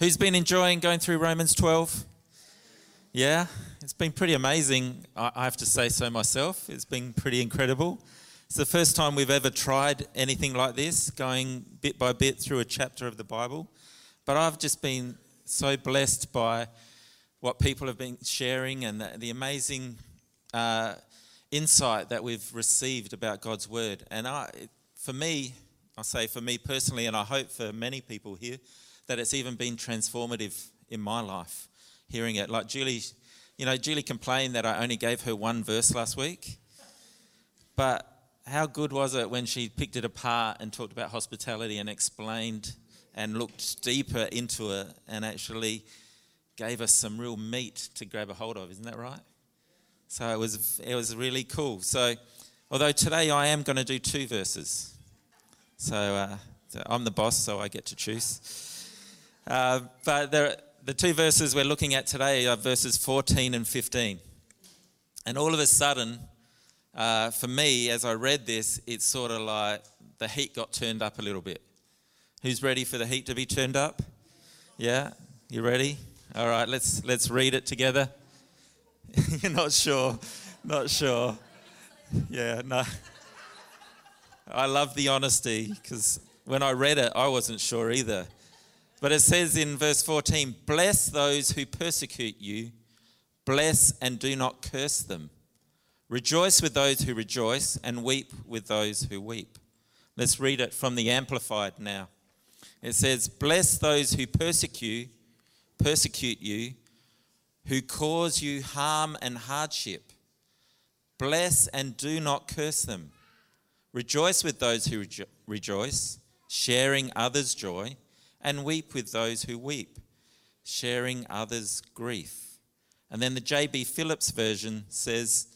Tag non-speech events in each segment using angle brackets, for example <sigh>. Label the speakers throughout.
Speaker 1: Who's been enjoying going through Romans 12? Yeah, it's been pretty amazing. I have to say so myself. It's been pretty incredible. It's the first time we've ever tried anything like this, going bit by bit through a chapter of the Bible. But I've just been so blessed by what people have been sharing and the, the amazing uh, insight that we've received about God's Word. And I, for me, I say for me personally, and I hope for many people here, that it's even been transformative in my life, hearing it. Like Julie, you know, Julie complained that I only gave her one verse last week. But how good was it when she picked it apart and talked about hospitality and explained and looked deeper into it and actually gave us some real meat to grab a hold of, isn't that right? So it was it was really cool. So although today I am going to do two verses, so, uh, so I'm the boss, so I get to choose. Uh, but there, the two verses we're looking at today are verses 14 and 15. And all of a sudden, uh, for me, as I read this, it's sort of like the heat got turned up a little bit. Who's ready for the heat to be turned up? Yeah, you ready? All right, let's let's read it together. <laughs> You're not sure, not sure. Yeah, no. I love the honesty because when I read it, I wasn't sure either. But it says in verse 14, Bless those who persecute you, bless and do not curse them. Rejoice with those who rejoice, and weep with those who weep. Let's read it from the Amplified now. It says, Bless those who persecute, persecute you, who cause you harm and hardship. Bless and do not curse them. Rejoice with those who rejo- rejoice, sharing others' joy, and weep with those who weep, sharing others' grief. And then the J.B. Phillips version says,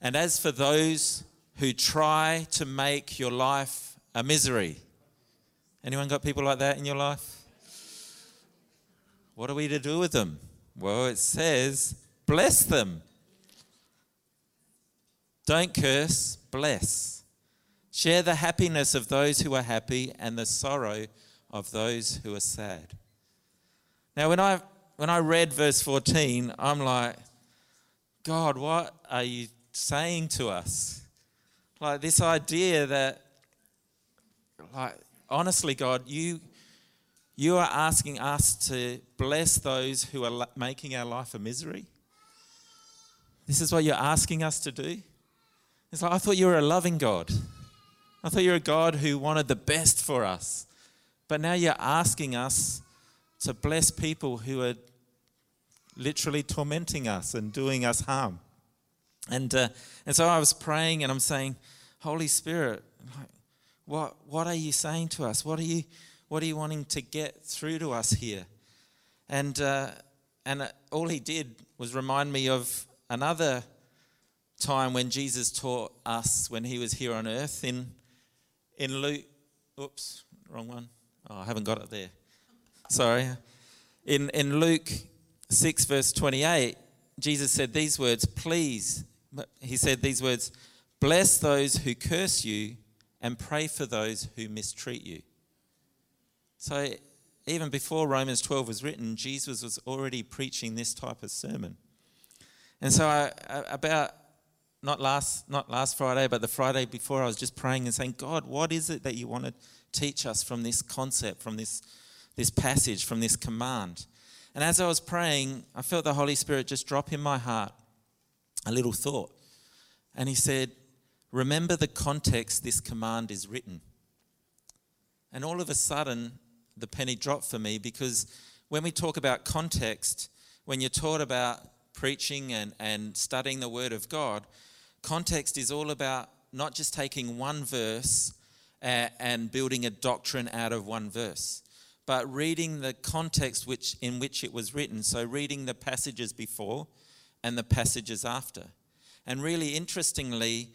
Speaker 1: And as for those who try to make your life a misery, Anyone got people like that in your life? What are we to do with them? Well, it says, bless them. Don't curse, bless. Share the happiness of those who are happy and the sorrow of those who are sad. Now, when I, when I read verse 14, I'm like, God, what are you saying to us? Like this idea that, like, honestly, God, you, you are asking us to bless those who are making our life a misery. This is what you're asking us to do. It's like, I thought you were a loving God. I thought you were a God who wanted the best for us. But now you're asking us to bless people who are literally tormenting us and doing us harm. And, uh, and so I was praying and I'm saying, Holy Spirit, what, what are you saying to us? What are you, what are you wanting to get through to us here? And, uh, and uh, all he did was remind me of another time when Jesus taught us when he was here on earth in, in Luke. Oops, wrong one. Oh, I haven't got it there. Sorry. In, in Luke 6, verse 28, Jesus said these words, please, he said these words, bless those who curse you and pray for those who mistreat you. So, even before Romans 12 was written, Jesus was already preaching this type of sermon. And so, I, about not last, not last Friday, but the Friday before, I was just praying and saying, God, what is it that you want to teach us from this concept, from this, this passage, from this command? And as I was praying, I felt the Holy Spirit just drop in my heart a little thought. And He said, Remember the context this command is written. And all of a sudden, the penny dropped for me because when we talk about context, when you're taught about preaching and, and studying the Word of God, context is all about not just taking one verse and, and building a doctrine out of one verse, but reading the context which, in which it was written. So, reading the passages before and the passages after. And really interestingly,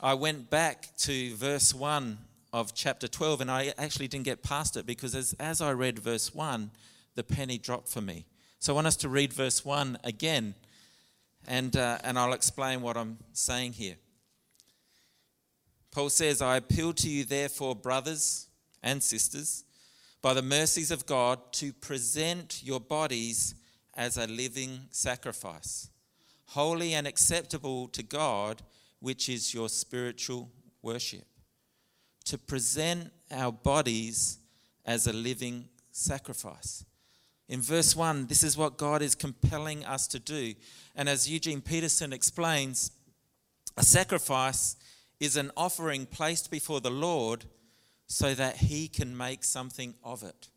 Speaker 1: I went back to verse 1 of chapter 12 and I actually didn't get past it because as, as I read verse 1, the penny dropped for me. So I want us to read verse 1 again and, uh, and I'll explain what I'm saying here. Paul says, I appeal to you, therefore, brothers and sisters, by by the mercies of God, to present your bodies as a living sacrifice, holy and acceptable to God, which is your spiritual worship. To present our bodies as a living sacrifice. In verse 1, this is what God is compelling us to do. And as Eugene Peterson explains, a sacrifice is an offering placed before the Lord so that he can make something of it.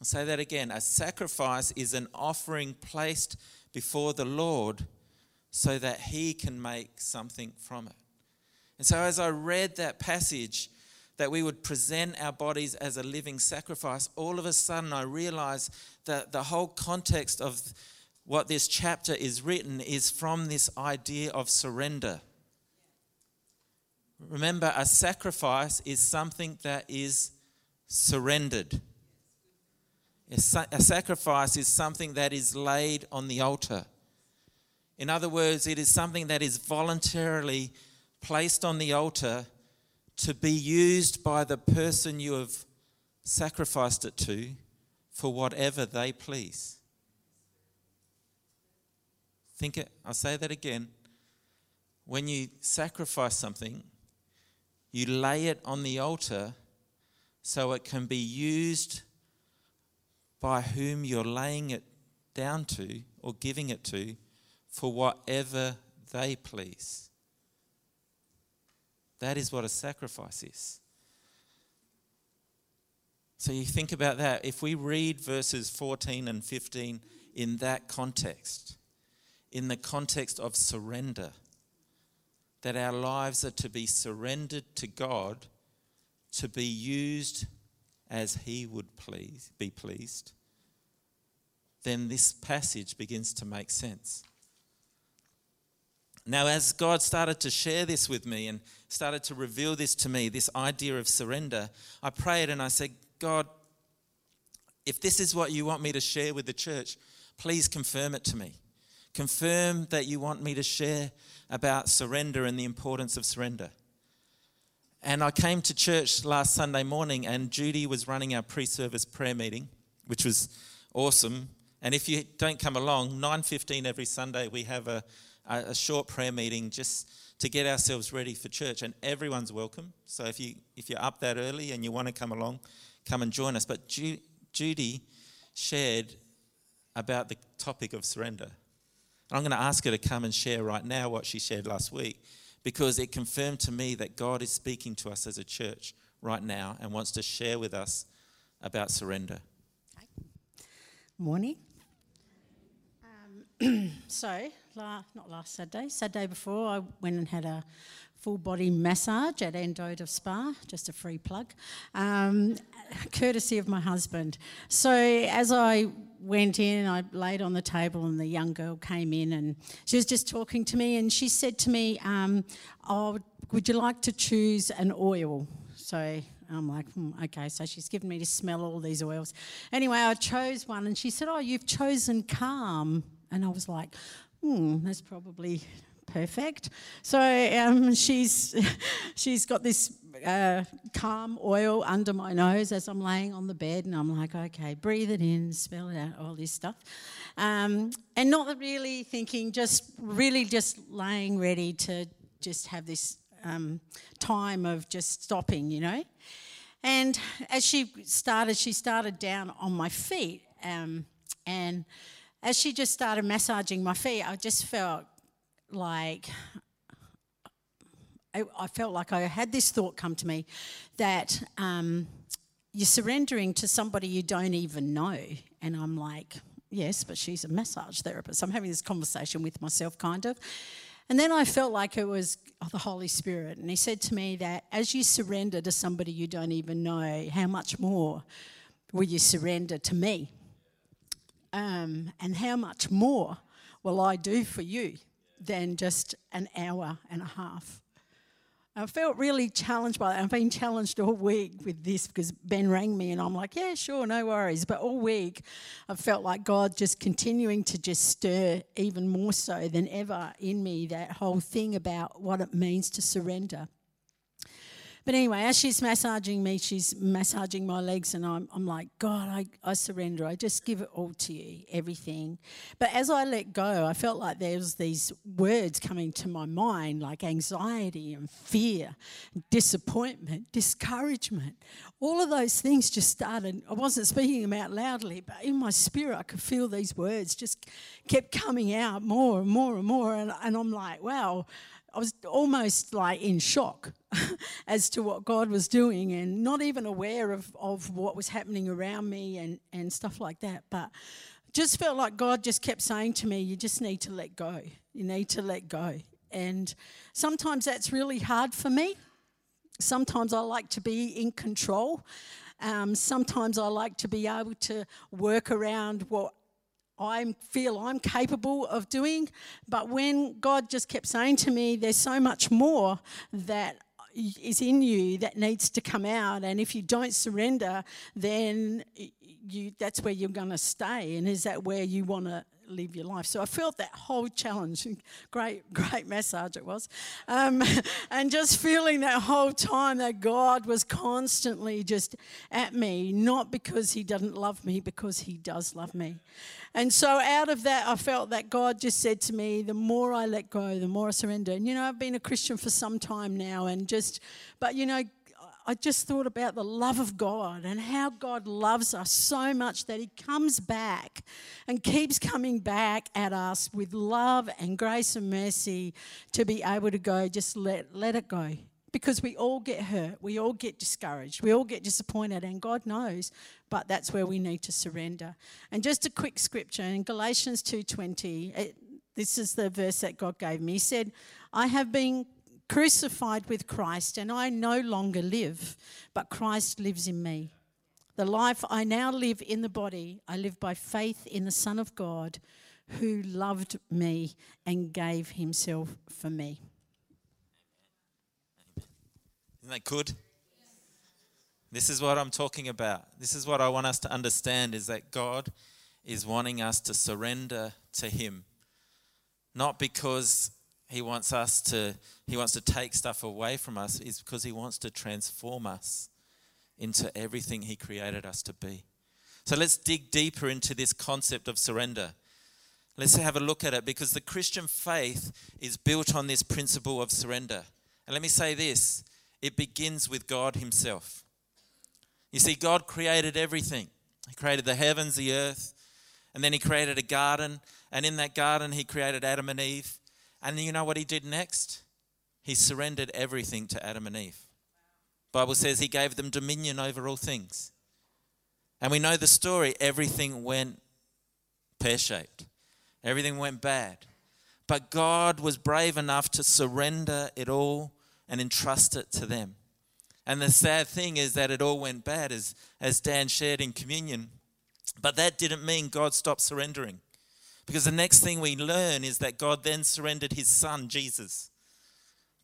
Speaker 1: I'll say that again. A sacrifice is an offering placed before the Lord so that he can make something from it. And so, as I read that passage, that we would present our bodies as a living sacrifice, all of a sudden I realized that the whole context of what this chapter is written is from this idea of surrender. Remember, a sacrifice is something that is surrendered. A, sacrifice is something that is laid on the altar. In other words, it is something that is voluntarily placed on the altar to be used by the person you have sacrificed it to for whatever they please. Think it, I'll say that again. When you sacrifice something, you lay it on the altar so it can be used by whom you're laying it down to or giving it to for whatever they please. That is what a sacrifice is. So you think about that. If we read verses 14 and 15 in that context, in the context of surrender, that our lives are to be surrendered to God, to be used as He would please, be pleased, then this passage begins to make sense. Now, as God started to share this with me and started to reveal this to me, this idea of surrender, I prayed and I said, God, if this is what you want me to share with the church, please confirm it to me. Confirm that you want me to share about surrender and the importance of surrender. And I came to church last Sunday morning, and Judy was running our pre-service prayer meeting, which was awesome. And if you don't come along, 9:15 every Sunday we have a, a, short prayer meeting just to get ourselves ready for church, and everyone's welcome. So if you if you're up that early and you want to come along, come and join us. But Ju- Judy shared about the topic of surrender. And I'm going to ask her to come and share right now what she shared last week because it confirmed to me that God is speaking to us as a church right now and wants to share with us about surrender.
Speaker 2: Morning. Um, <clears throat> so, la- not last Saturday, Saturday before, I went and had a full body massage at Endota Spa, just a free plug, um, courtesy of my husband. So as I went in, I laid on the table, and the young girl came in, and she was just talking to me, and she said to me, um, "Oh, would you like to choose an oil?" So I'm like, hmm, okay. So she's given me to smell all these oils. Anyway, I chose one, and she said, "Oh, you've chosen calm," and I was like, hmm, that's probably perfect. So um, she's <laughs> she's got this uh, calm oil under my nose as I'm laying on the bed, and I'm like, okay, breathe it in, smell it out, all this stuff, um, and not really thinking, just really just laying ready to just have this um, time of just stopping, you know. And as she started, she started down on my feet, um, and as she just started massaging my feet, I just felt like I, I, felt like I had this thought come to me that um, you're surrendering to somebody you don't even know. And I'm like, yes, but she's a massage therapist. I'm having this conversation with myself, kind of. And then I felt like it was the Holy Spirit. And He said to me that as you surrender to somebody you don't even know, how much more will you surrender to me? Um, and how much more will I do for you? than just an hour and a half. I felt really challenged by that. I've been challenged all week with this because Ben rang me and I'm like, yeah, sure, no worries. But all week I've felt like God just continuing to just stir even more so than ever in me that whole thing about what it means to surrender. But anyway, as she's massaging me, she's massaging my legs, and I'm, I'm like, God, I, I surrender. I just give it all to you, everything. But as I let go, I felt like there was these words coming to my mind, like anxiety and fear, disappointment, discouragement. All of those things just started. I wasn't speaking them out loudly, but in my spirit, I could feel these words just kept coming out more and more and more. And, and I'm like, wow I was almost like in shock <laughs> as to what God was doing and not even aware of, of what was happening around me and, and stuff like that. But just felt like God just kept saying to me, You just need to let go. You need to let go. And sometimes that's really hard for me. Sometimes I like to be in control. Um, sometimes I like to be able to work around what I feel I'm capable of doing. But when God just kept saying to me, there's so much more that is in you that needs to come out. And if you don't surrender, then you, that's where you're going to stay. And is that where you want to live your life. So I felt that whole challenge. <laughs> Great, great massage it was. Um, <laughs> and just feeling that whole time that God was constantly just at me, not because He doesn't love me, because He does love me. And so out of that, I felt that God just said to me, the more I let go, the more I surrender. And you know, I've been a Christian for some time now, and just, but you know, I just thought about the love of God and how God loves us so much that He comes back and keeps coming back at us with love and grace and mercy to be able to go, just let, let it go. Because we all get hurt, we all get discouraged, we all get disappointed, and God knows, but that's where we need to surrender. And just a quick scripture in Galatians 2:20, this is the verse that God gave me. He said, I have been crucified with Christ, and I no longer live, but Christ lives in me. The life I now live in the body, I live by faith in the Son of God who loved me and gave himself for me.
Speaker 1: Isn't that good? This is what I'm talking about. This is what I want us to understand is that God is wanting us to surrender to him. Not because he wants us to he wants to take stuff away from us is because he wants to transform us into everything he created us to be. So let's dig deeper into this concept of surrender. Let's have a look at it because the christian faith is built on this principle of surrender. And let me say this it begins with god himself. You see god created everything. He created the heavens the earth and then he created a garden. And in that garden he created adam and eve and you know what he did next? He surrendered everything to Adam and Eve. Bible says he gave them dominion over all things. And we know the story. Everything went pear-shaped. Everything went bad. But God was brave enough to surrender it all and entrust it to them. And the sad thing is that it all went bad, as, as Dan shared in communion. But that didn't mean God stopped surrendering. Because the next thing we learn is that God then surrendered his son, Jesus,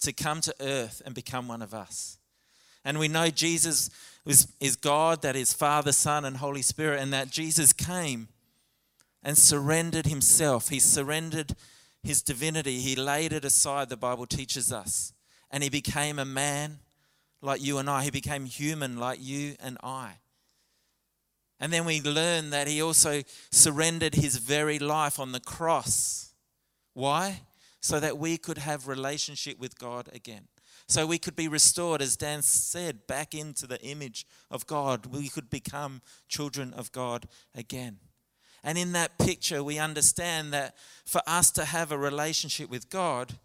Speaker 1: to come to earth and become one of us. And we know Jesus is God, that is Father, Son, and Holy Spirit, and that Jesus came and surrendered himself. He surrendered his divinity. He laid it aside, the Bible teaches us. And he became a man like you and I. He became human like you and I. And then we learn that he also surrendered his very life on the cross. Why? So that we could have relationship with God again. So we could be restored, as Dan said, back into the image of God. We could become children of God again. And in that picture, we understand that for us to have a relationship with God,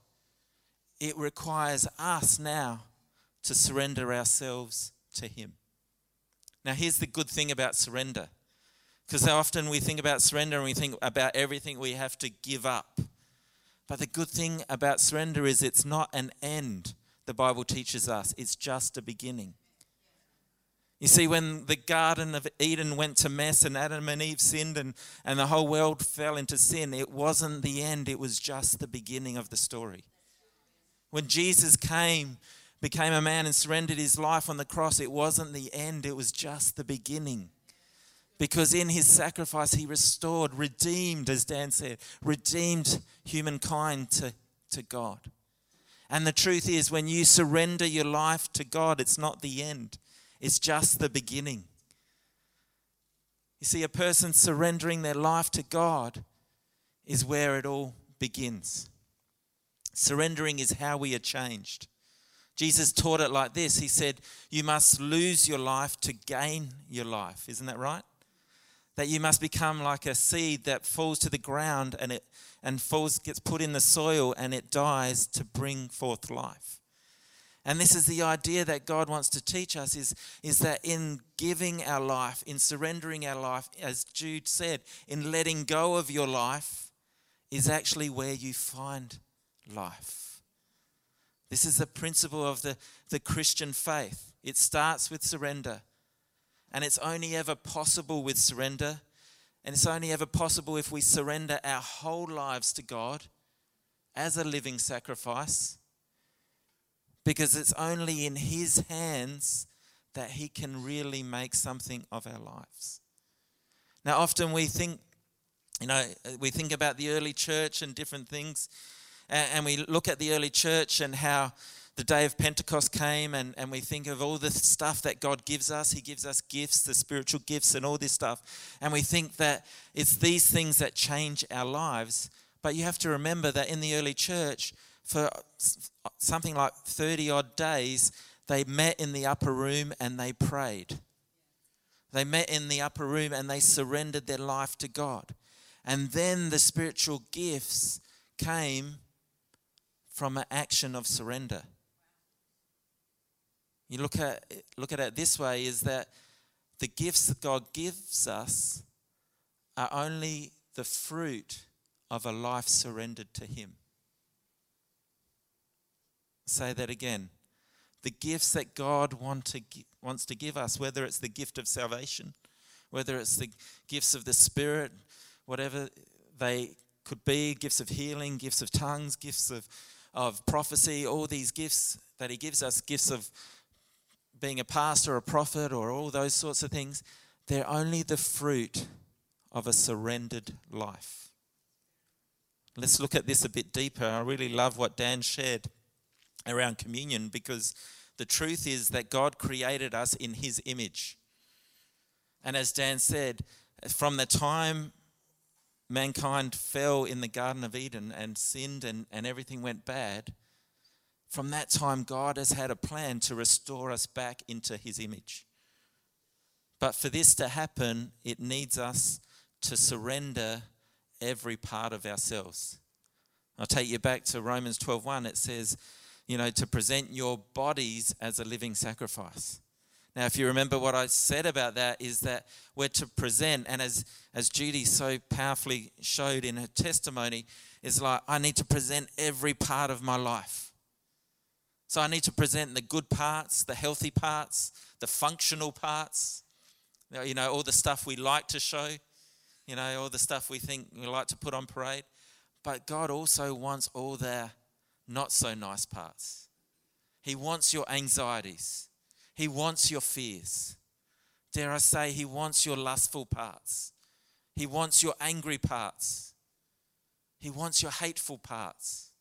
Speaker 1: it requires us now to surrender ourselves to Him. Now, here's the good thing about surrender. Because often we think about surrender and we think about everything we have to give up. But the good thing about surrender is it's not an end, the Bible teaches us, it's just a beginning. You see, when the Garden of Eden went to mess and Adam and Eve sinned and, and the whole world fell into sin, it wasn't the end, it was just the beginning of the story. When Jesus came became a man and surrendered his life on the cross, it wasn't the end, it was just the beginning. Because in his sacrifice, he restored, redeemed, as Dan said, redeemed humankind to, to God. And the truth is, when you surrender your life to God, it's not the end, it's just the beginning. You see, a person surrendering their life to God is where it all begins. Surrendering is how we are changed. Jesus taught it like this He said, You must lose your life to gain your life. Isn't that right? That you must become like a seed that falls to the ground and it and falls gets put in the soil and it dies to bring forth life. And this is the idea that God wants to teach us is, is that in giving our life, in surrendering our life, as Jude said, in letting go of your life, is actually where you find life. This is the principle of the, the Christian faith. It starts with surrender. And it's only ever possible with surrender. And it's only ever possible if we surrender our whole lives to God as a living sacrifice. Because it's only in His hands that He can really make something of our lives. Now, often we think, you know, we think about the early church and different things, and we look at the early church and how the day of Pentecost came, and, and we think of all the stuff that God gives us. He gives us gifts, the spiritual gifts, and all this stuff. And we think that it's these things that change our lives. But you have to remember that in the early church, for something like 30 odd days, they met in the upper room and they prayed. They met in the upper room and they surrendered their life to God. And then the spiritual gifts came from an action of surrender. You look at look at it this way is that the gifts that God gives us are only the fruit of a life surrendered to him. Say that again. The gifts that God want to, wants to give us, whether it's the gift of salvation, whether it's the gifts of the Spirit, whatever they could be gifts of healing, gifts of tongues, gifts of, of prophecy, all these gifts that He gives us, gifts of being a pastor, a prophet, or all those sorts of things, they're only the fruit of a surrendered life. Let's look at this a bit deeper. I really love what Dan shared around communion because the truth is that God created us in His image. And as Dan said, from the time mankind fell in the Garden of Eden and sinned and, and everything went bad, from that time, God has had a plan to restore us back into His image. But for this to happen, it needs us to surrender every part of ourselves. I'll take you back to Romans 12:1. It says, you know, to present your bodies as a living sacrifice. Now, if you remember what I said about that, is that we're to present, and as, as Judy so powerfully showed in her testimony, is like, I need to present every part of my life. So I need to present the good parts, the healthy parts, the functional parts, you know, all the stuff we like to show, you know, all the stuff we think we like to put on parade. But God also wants all the not so nice parts. He wants your anxieties, He wants your fears. Dare I say, He wants your lustful parts, He wants your angry parts, He wants your hateful parts.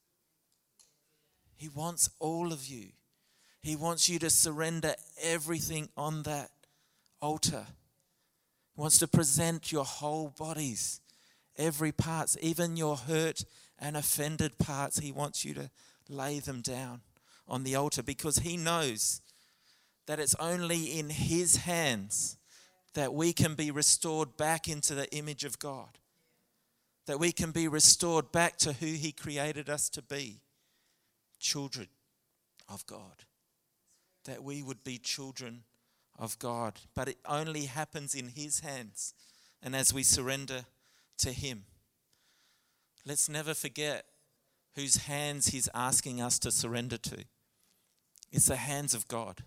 Speaker 1: He wants all of you. He wants you to surrender everything on that altar. He wants to present your whole bodies, every parts, even your hurt and offended parts. He wants you to lay them down on the altar because he knows that it's only in his hands that we can be restored back into the image of God. That we can be restored back to who he created us to be children of God. That we would be children of God. But it only happens in His hands and as we surrender to Him. Let's never forget whose hands He's asking us to surrender to. It's the hands of God.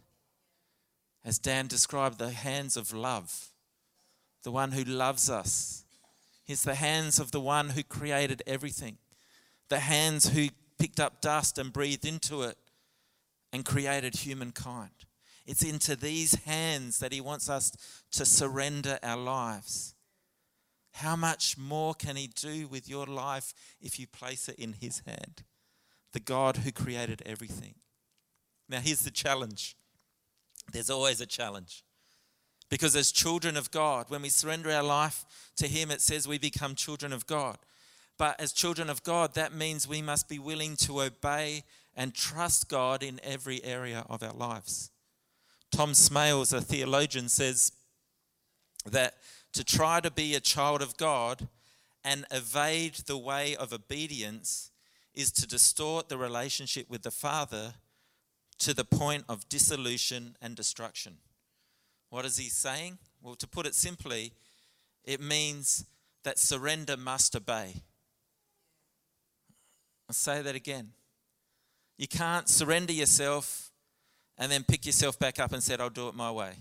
Speaker 1: As Dan described, the hands of love, the one who loves us. It's the hands of the one who created everything, the hands who picked up dust and breathed into it and created humankind. It's into these hands that He wants us to surrender our lives. How much more can He do with your life if you place it in His hand? the God who created everything. Now, here's the challenge there's always a challenge. Because as children of God, when we surrender our life to Him, it says we become children of God. But as children of God, that means we must be willing to obey and trust God in every area of our lives. Tom Smales, a theologian, says that to try to be a child of God and evade the way of obedience is to distort the relationship with the Father to the point of dissolution and destruction. What is he saying? Well, to put it simply, it means that surrender must obey. I'll say that again. You can't surrender yourself and then pick yourself back up and say, I'll do it my way.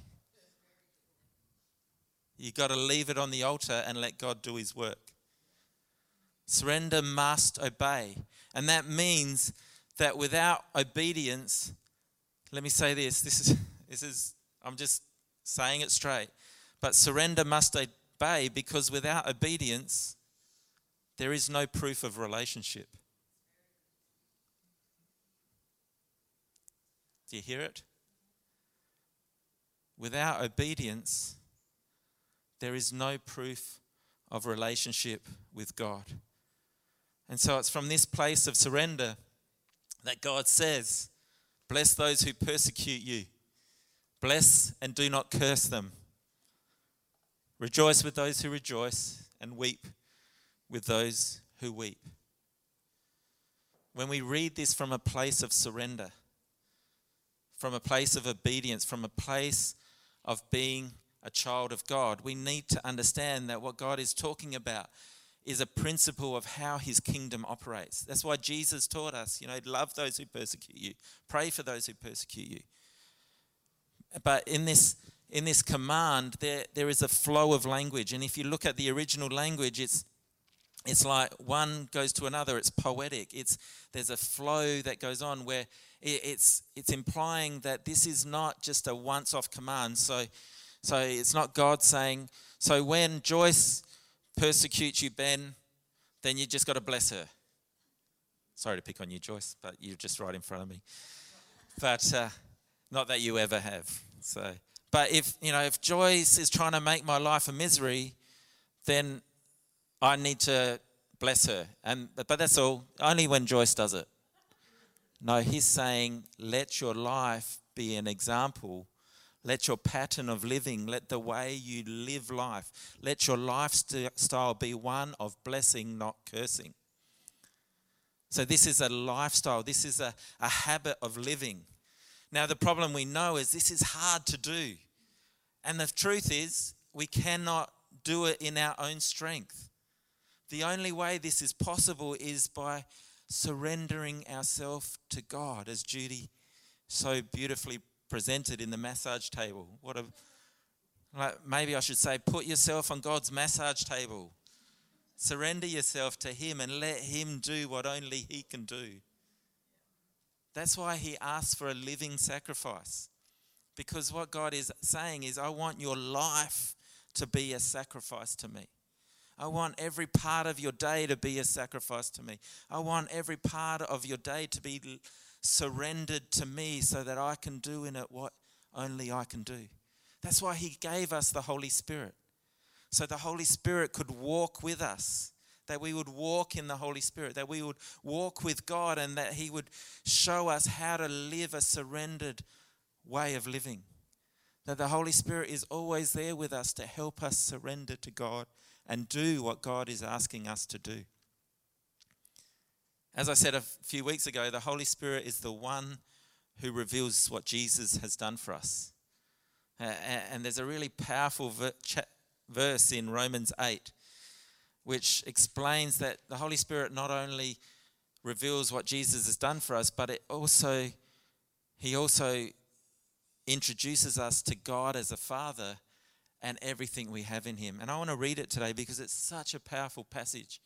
Speaker 1: You've got to leave it on the altar and let God do his work. Surrender must obey. And that means that without obedience, let me say this this is, this is I'm just saying it straight. But surrender must obey because without obedience, there is no proof of relationship. Do you hear it? Without obedience, there is no proof of relationship with God. And so it's from this place of surrender that God says, Bless those who persecute you, bless and do not curse them. Rejoice with those who rejoice, and weep with those who weep. When we read this from a place of surrender, from a place of obedience, from a place of being a child of God, we need to understand that what God is talking about is a principle of how his kingdom operates. That's why Jesus taught us, you know, love those who persecute you, pray for those who persecute you. But in this in this command, there, there is a flow of language. And if you look at the original language, it's it's like one goes to another. It's poetic. It's there's a flow that goes on where it, it's it's implying that this is not just a once-off command. So so it's not God saying. So when Joyce persecutes you, Ben, then you just got to bless her. Sorry to pick on you, Joyce, but you're just right in front of me. But uh, not that you ever have. So, but if you know, if Joyce is trying to make my life a misery, then I need to bless her. And but that's all. Only when Joyce does it. No, he's saying, let your life be an example let your pattern of living, let the way you live life, let your lifestyle be one of blessing, not cursing. So, this is a lifestyle, this is a, a habit of living. Now, the problem we know is this is hard to do. And the truth is, we cannot do it in our own strength. The only way this is possible is by surrendering ourselves to God, as Judy so beautifully presented in the massage table. What a like maybe I should say put yourself on God's massage table. Surrender yourself to him and let him do what only he can do. That's why he asks for a living sacrifice. Because what God is saying is I want your life to be a sacrifice to me. I want every part of your day to be a sacrifice to me. I want every part of your day to be surrendered to me so that I can do in it what only I can do. That's why He gave us the Holy Spirit. So the Holy Spirit could walk with us, that we would walk in the Holy Spirit, that we would walk with God, and that He would show us how to live a surrendered way of living. That the Holy Spirit is always there with us to help us surrender to God and do what God is asking us to do. As I said a few weeks ago, the Holy Spirit is the one who reveals what Jesus has done for us. and there's a really powerful verse in Romans 8 which explains that the Holy Spirit not only reveals what Jesus has done for us, but it also he also introduces us to God as a father and everything we have in him. And I want to read it today because it's such a powerful passage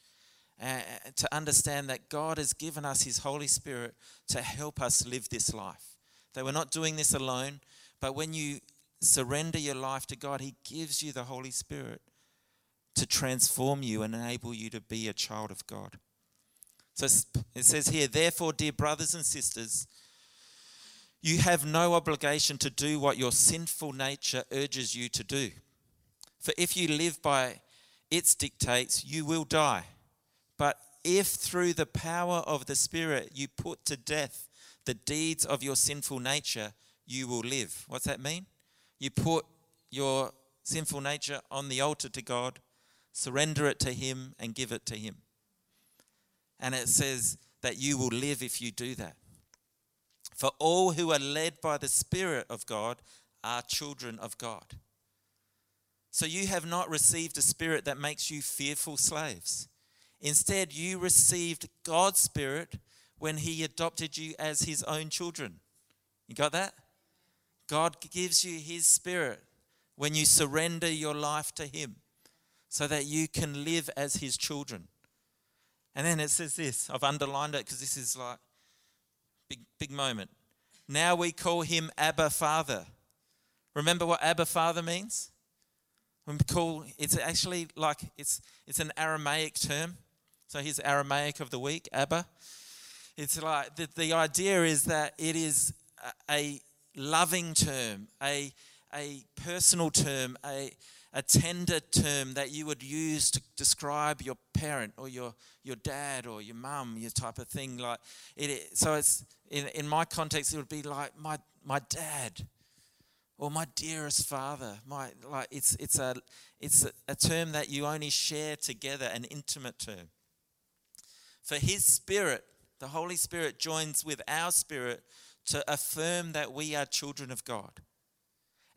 Speaker 1: to understand that God has given us His Holy Spirit to help us live this life. That we're not doing this alone, but when you surrender your life to God, He gives you the Holy Spirit to transform you and enable you to be a child of God. So it says here, therefore, dear brothers and sisters, you have no obligation to do what your sinful nature urges you to do. For if you live by its dictates, you will die. If through the power of the Spirit you put to death the deeds of your sinful nature, you will live. What's that mean? You put your sinful nature on the altar to God, surrender it to Him, and give it to Him. And it says that you will live if you do that. For all who are led by the Spirit of God are children of God. So you have not received a spirit that makes you fearful slaves. Instead, you received God's Spirit when He adopted you as His own children. You got that? God gives you His Spirit when you surrender your life to Him so that you can live as His children. And then it says this I've underlined it because this is like big, big moment. Now we call Him Abba Father. Remember what Abba Father means? We call, it's actually like it's it's an Aramaic term. So here's Aramaic of the week, Abba. It's like the, the idea is that it is a, loving term, a, a personal term, a, a tender term that you would use to describe your parent or your, your dad or your mum, your type of thing. Like it, so it's in, in my context, it would be like my, my dad or my dearest father. My like it's it's a it's a, a term that you only share together, an intimate term. For his spirit, the Holy Spirit joins with our spirit to affirm that we are children of God.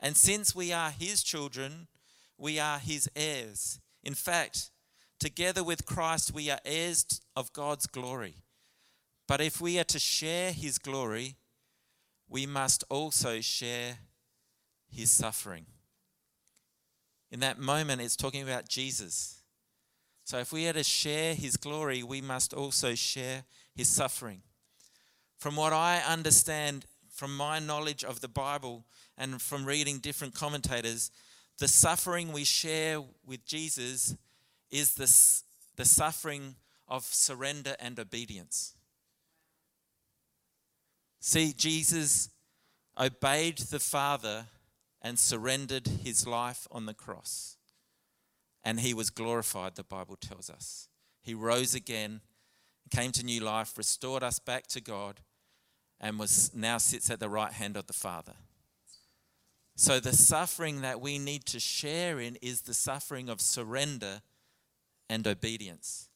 Speaker 1: And since we are His children, we are His heirs. In fact, together with Christ, we are heirs of God's glory. But if we are to share His glory, we must also share His suffering. In that moment, it's talking about Jesus. So if we are to share His glory, we must also share His suffering. From what I understand from my knowledge of the Bible and from reading different commentators, the suffering we share with Jesus is the, the suffering of surrender and obedience. See, Jesus obeyed the Father and surrendered his life on the cross. And he was glorified, the Bible tells us. He rose again, came to new life, restored us back to God, and was now sits at the right hand of the Father. So the suffering that we need to share in is the suffering of surrender and obedience.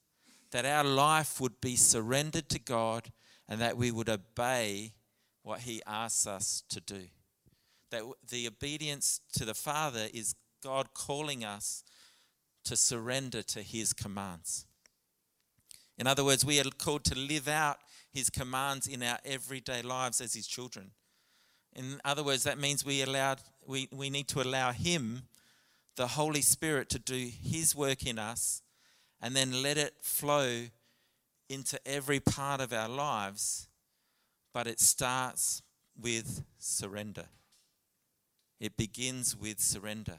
Speaker 1: That our life would be surrendered to God and that we would obey what He asks us to do. That the obedience to the Father is God calling us to surrender to His commands. In other words, we are called to live out his commands in our everyday lives as his children. In other words, that means we allowed we, we need to allow him, the Holy Spirit, to do his work in us and then let it flow into every part of our lives. But it starts with surrender. It begins with surrender.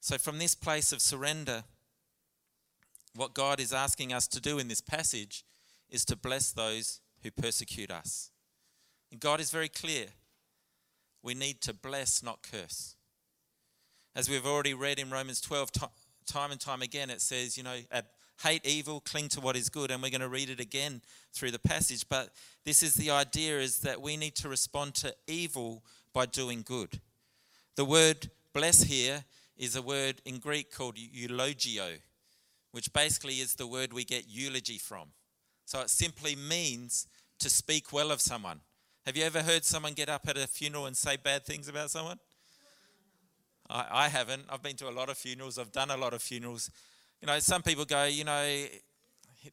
Speaker 1: So, from this place of surrender, what God is asking us to do in this passage is to bless those who persecute us. And God is very clear. We need to bless, not curse. As we've already read in Romans 12, time and time again, it says, you know, hate evil, cling to what is good. And we're going to read it again through the passage. But this is the idea is that we need to respond to evil by doing good. The word bless here is a word in Greek called eulogio, which basically is the word we get eulogy from. So it simply means to speak well of someone. Have you ever heard someone get up at a funeral and say bad things about someone? I, I haven't. I've been to a lot of funerals, I've done a lot of funerals. You know, some people go, you know,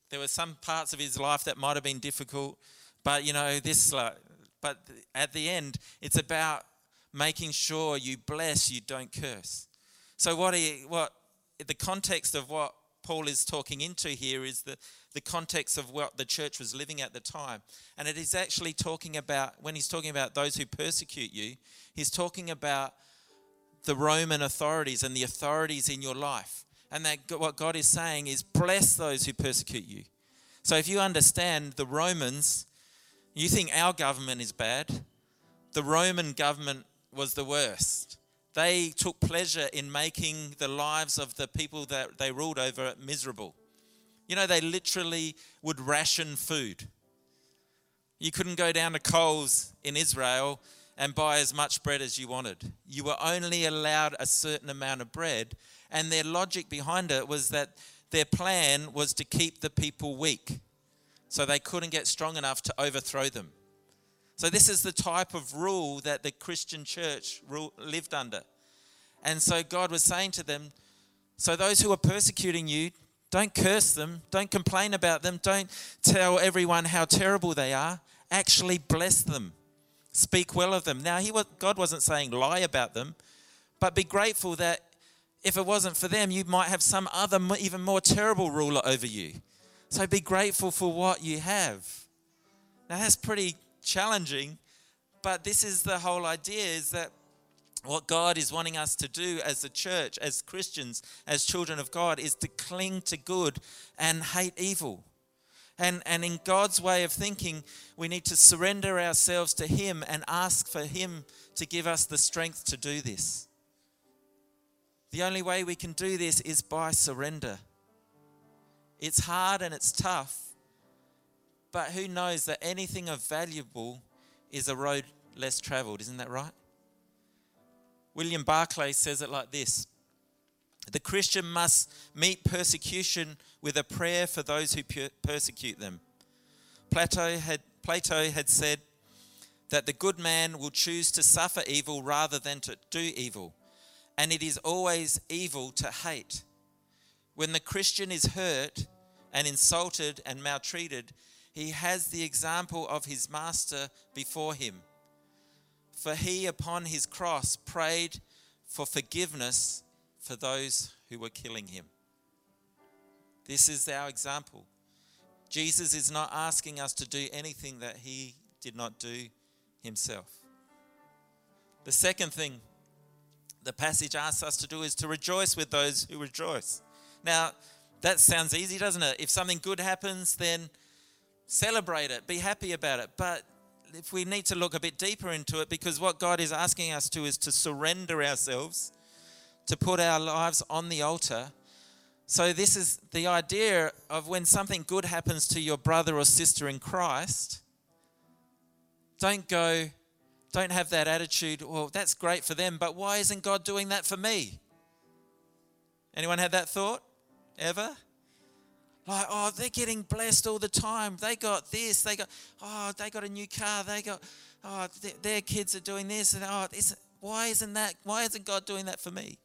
Speaker 1: there were some parts of his life that might have been difficult, but you know, this, uh, but at the end, it's about making sure you bless, you don't curse. So, what, he, what the context of what Paul is talking into here is the, the context of what the church was living at the time. And it is actually talking about, when he's talking about those who persecute you, he's talking about the Roman authorities and the authorities in your life. And that what God is saying is bless those who persecute you. So if you understand the Romans, you think our government is bad. The Roman government was the worst. They took pleasure in making the lives of the people that they ruled over miserable. You know, they literally would ration food. You couldn't go down to Coles in Israel and buy as much bread as you wanted. You were only allowed a certain amount of bread, and their logic behind it was that their plan was to keep the people weak so they couldn't get strong enough to overthrow them. So, this is the type of rule that the Christian church lived under. And so, God was saying to them, So, those who are persecuting you, don't curse them, don't complain about them, don't tell everyone how terrible they are. Actually, bless them, speak well of them. Now, he was, God wasn't saying lie about them, but be grateful that if it wasn't for them, you might have some other, even more terrible ruler over you. So be grateful for what you have. Now, that's pretty challenging, but this is the whole idea is that what God is wanting us to do as a church, as Christians, as children of God, is to cling to good and hate evil. And, and in God's way of thinking, we need to surrender ourselves to Him and ask for Him to give us the strength to do this. The only way we can do this is by surrender. It's hard and it's tough, but who knows that anything of valuable is a road less traveled, isn't that right? William Barclay says it like this The Christian must meet persecution with a prayer for those who persecute them. Plato had, Plato had said that the good man will choose to suffer evil rather than to do evil and it is always evil to hate. When the Christian is hurt and insulted and maltreated, he has the example of his master before him. For he, upon his cross, prayed for forgiveness for those who were killing him. This is our example. Jesus is not asking us to do anything that he did not do himself. The second thing the passage asks us to do is to rejoice with those who rejoice. Now, that sounds easy, doesn't it? If something good happens, then celebrate it, be happy about it. But if we need to look a bit deeper into it, because what God is asking us to is to surrender ourselves, to put our lives on the altar. So, this is the idea of when something good happens to your brother or sister in Christ, don't go, don't have that attitude, well, that's great for them, but why isn't God doing that for me? Anyone had that thought ever? Like, oh, they're getting blessed all the time. They got this, they got, oh, they got a new car, they got, oh, th- their kids are doing this, and oh, this, why isn't that, why isn't God doing that for me?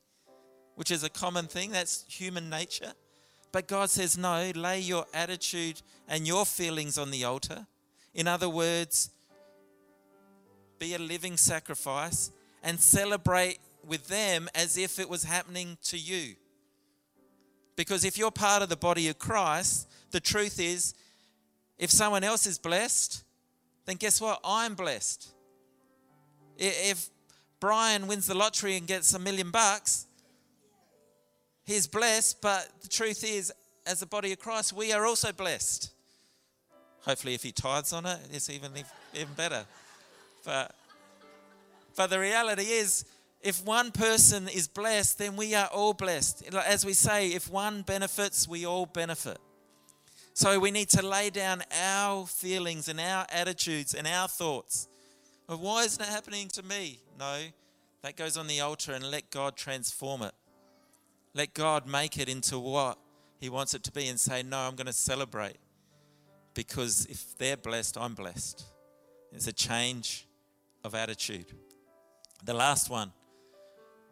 Speaker 1: Which is a common thing, that's human nature. But God says, no, lay your attitude and your feelings on the altar. In other words, be a living sacrifice, and celebrate with them as if it was happening to you. Because if you're part of the body of Christ, the truth is, if someone else is blessed, then guess what? I'm blessed. If Brian wins the lottery and gets a million bucks, he's blessed, but the truth is, as the body of Christ, we are also blessed. Hopefully, if he tithes on it, it's even, even better. But, but the reality is, if one person is blessed, then we are all blessed. As we say, if one benefits, we all benefit. So we need to lay down our feelings and our attitudes and our thoughts of why isn't it happening to me? No, that goes on the altar and let God transform it. Let God make it into what He wants it to be and say, No, I'm going to celebrate because if they're blessed, I'm blessed. It's a change of attitude. The last one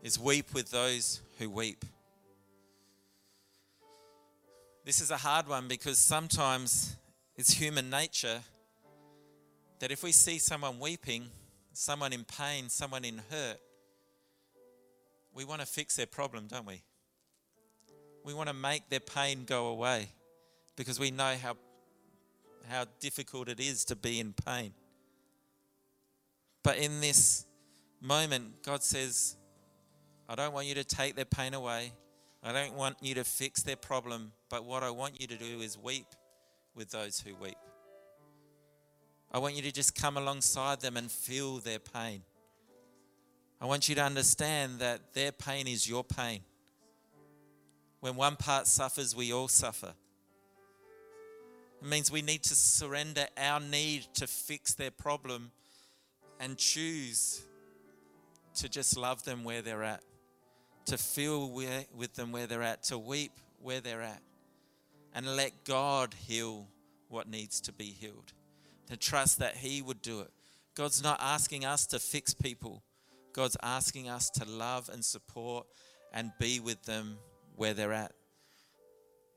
Speaker 1: is weep with those who weep. This is a hard one because sometimes it's human nature that if we see someone weeping, someone in pain, someone in hurt, we want to fix their problem, don't we? We want to make their pain go away because we know how, how difficult it is to be in pain. But in this moment, God says, I don't want you to take their pain away. I don't want you to fix their problem. But what I want you to do is weep with those who weep. I want you to just come alongside them and feel their pain. I want you to understand that their pain is your pain. When one part suffers, we all suffer. It means we need to surrender our need to fix their problem and choose to just love them where they're at, to feel with them where they're at, to weep where they're at, and let God heal what needs to be healed, to trust that He would do it. God's not asking us to fix people, God's asking us to love and support and be with them where they're at.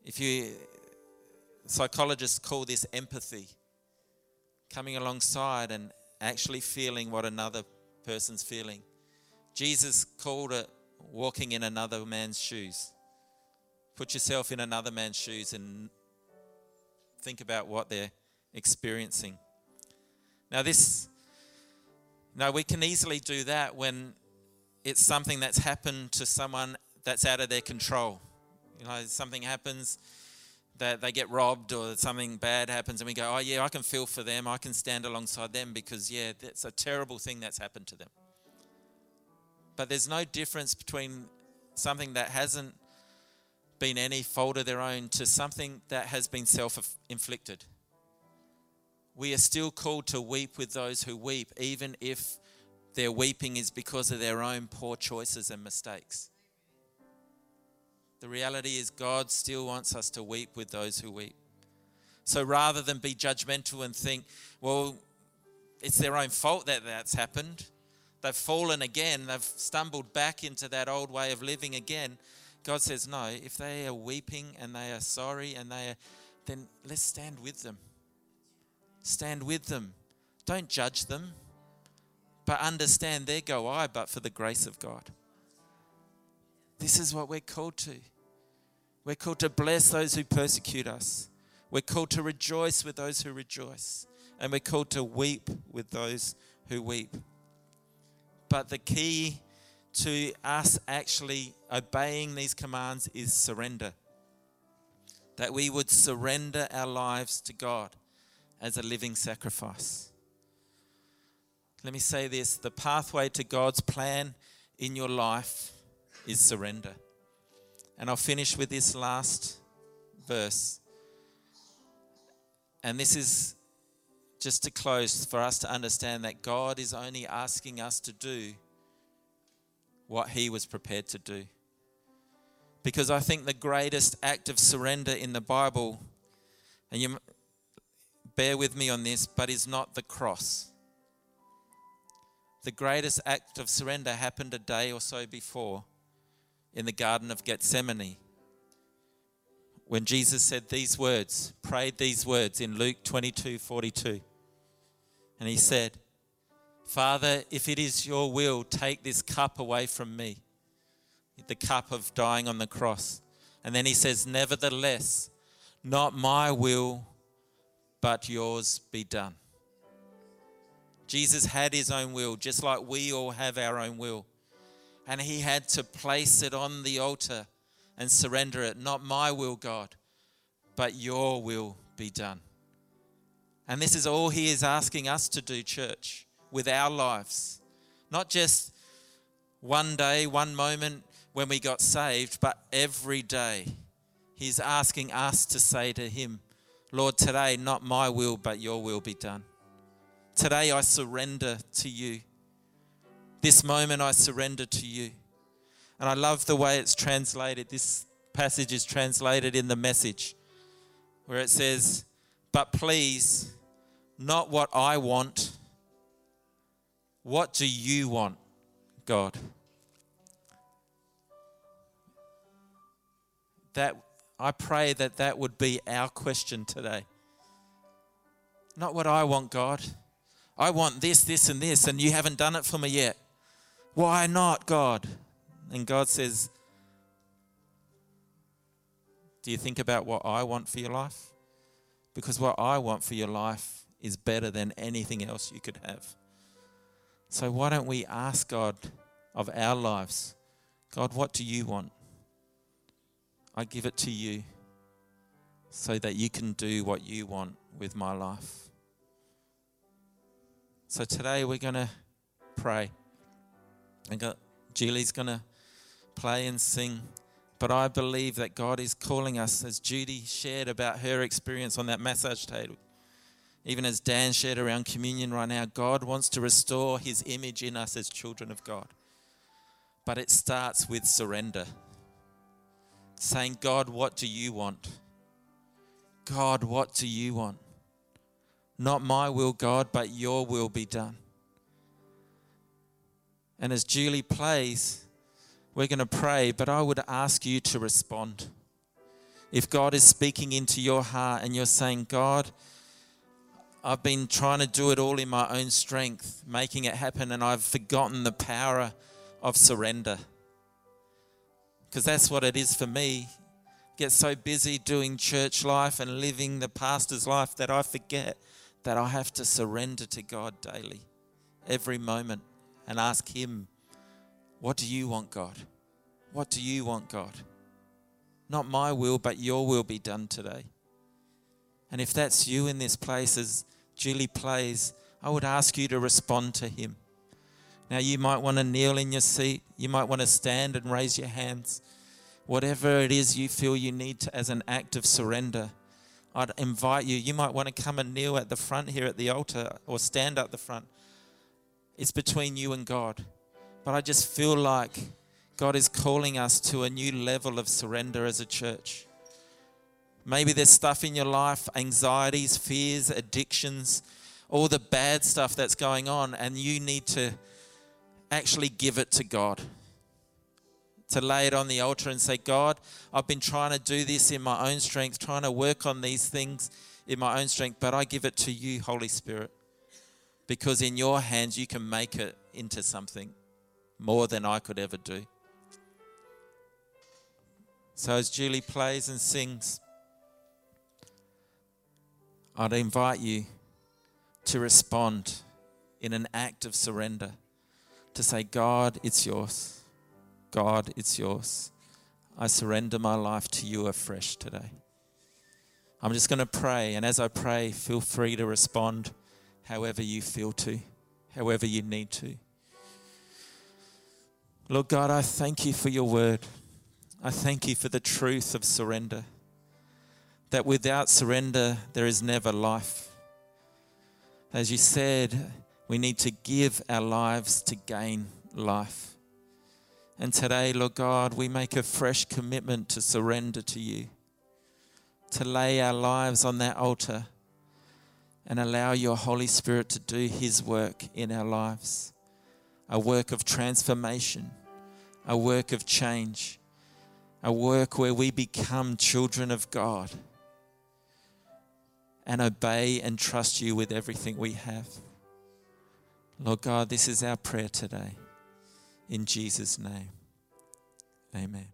Speaker 1: If you, psychologists call this empathy, coming alongside and actually feeling what another person's feeling. Jesus called it walking in another man's shoes. Put yourself in another man's shoes and think about what they're experiencing. Now, this, now we can easily do that when it's something that's happened to someone that's out of their control. You know, something happens that they get robbed or something bad happens and we go, oh, yeah, I can feel for them. I can stand alongside them because, yeah, that's a terrible thing that's happened to them. But there's no difference between something that hasn't been any fault of their own to something that has been self inflicted. We are still called to weep with those who weep, even if their weeping is because of their own poor choices and mistakes. The reality is, God still wants us to weep with those who weep. So rather than be judgmental and think, well, it's their own fault that that's happened, they've fallen again, they've stumbled back into that old way of living again. God says, no, if they are weeping and they are sorry and they are, then let's stand with them. Stand with them. Don't judge them, but understand there go I, but for the grace of God. This is what we're called to. We're called to bless those who persecute us. We're called to rejoice with those who rejoice. And we're called to weep with those who weep. But the key to us actually obeying these commands is surrender. That we would surrender our lives to God as a living sacrifice. Let me say this the pathway to God's plan in your life is surrender. And I'll finish with this last verse. And this is just to close for us to understand that God is only asking us to do what He was prepared to do. Because I think the greatest act of surrender in the Bible, and you bear with me on this, but is not the cross. The greatest act of surrender happened a day or so before in the Garden of Gethsemane when Jesus said these words, prayed these words in Luke 22 42. And he said, Father, if it is your will, take this cup away from me, the cup of dying on the cross. And then he says, Nevertheless, not my will, but yours be done. Jesus had his own will, just like we all have our own will and he had to place it on the altar and surrender it. Not my will, God, but your will be done. And this is all he is asking us to do, church, with our lives. Not just one day, one moment when we got saved, but every day. He's asking us to say to him, Lord, today, not my will, but your will be done. Today, I surrender to you. This moment I surrender to you. And I love the way it's translated. This passage is translated in the message where it says, But please, not what I want. What do you want, God? That I pray that that would be our question today. Not what I want, God. I want this, this, and this, and you haven't done it for me yet. Why not, God? And God says, Do you think about what I want for your life? Because what I want for your life is better than anything else you could have. So why don't we ask God of our lives, God, what do you want? I give it to you. so that you can do what you want with my life. So today we're going to pray. And Julie's going to play and sing. But I believe that God is calling us, as Judy shared about her experience on that massage table. Even as Dan shared around communion right now, God wants to restore his image in us as children of God. But it starts with surrender. Saying, God, what do you want? God, what do you want? Not my will, God, but your will be done. And as Julie plays, we're going to pray, but I would ask you to respond. If God is speaking into your heart and you're saying, God, I've been trying to do it all in my own strength, making it happen, and I've forgotten the power of surrender. Because that's what it is for me. Get so busy doing church life and living the pastor's life that I forget that I have to surrender to God daily, every moment, and ask Him, What do you want, God? What do you want, God? Not my will, but your will be done today. And if that's you in this place, as Julie plays, I would ask you to respond to Him. Now, you might want to kneel in your seat, you might want to stand and raise your hands. Whatever it is you feel you need to, as an act of surrender I'd invite you. You might want to come and kneel at the front here at the altar or stand at the front. It's between you and God. But I just feel like God is calling us to a new level of surrender as a church. Maybe there's stuff in your life, anxieties, fears, addictions, all the bad stuff that's going on, and you need to actually give it to God to lay it on the altar and say, God, I've been trying to do this in my own strength, trying to work on these things in my own strength, but I give it to you, Holy Spirit, because in your hands you can make it into something more than I could ever do. So as Julie plays and sings, I'd invite you to respond in an act of surrender, to say, God, it's yours. God, it's yours. I surrender my life to you afresh today. I'm just going to pray, and as I pray, feel free to respond however you feel to, however you need to. Lord God, I thank you for your word. I thank you for the truth of surrender. That without surrender, there is never life. As you said, we need to give our lives to gain life. And today, Lord God, we make a fresh commitment to surrender to you, to lay our lives on that altar and allow your Holy Spirit to do His work in our lives a work of transformation, a work of change, a work where we become children of God and obey and trust you with everything we have. Lord God, this is our prayer today. In Jesus' name, amen.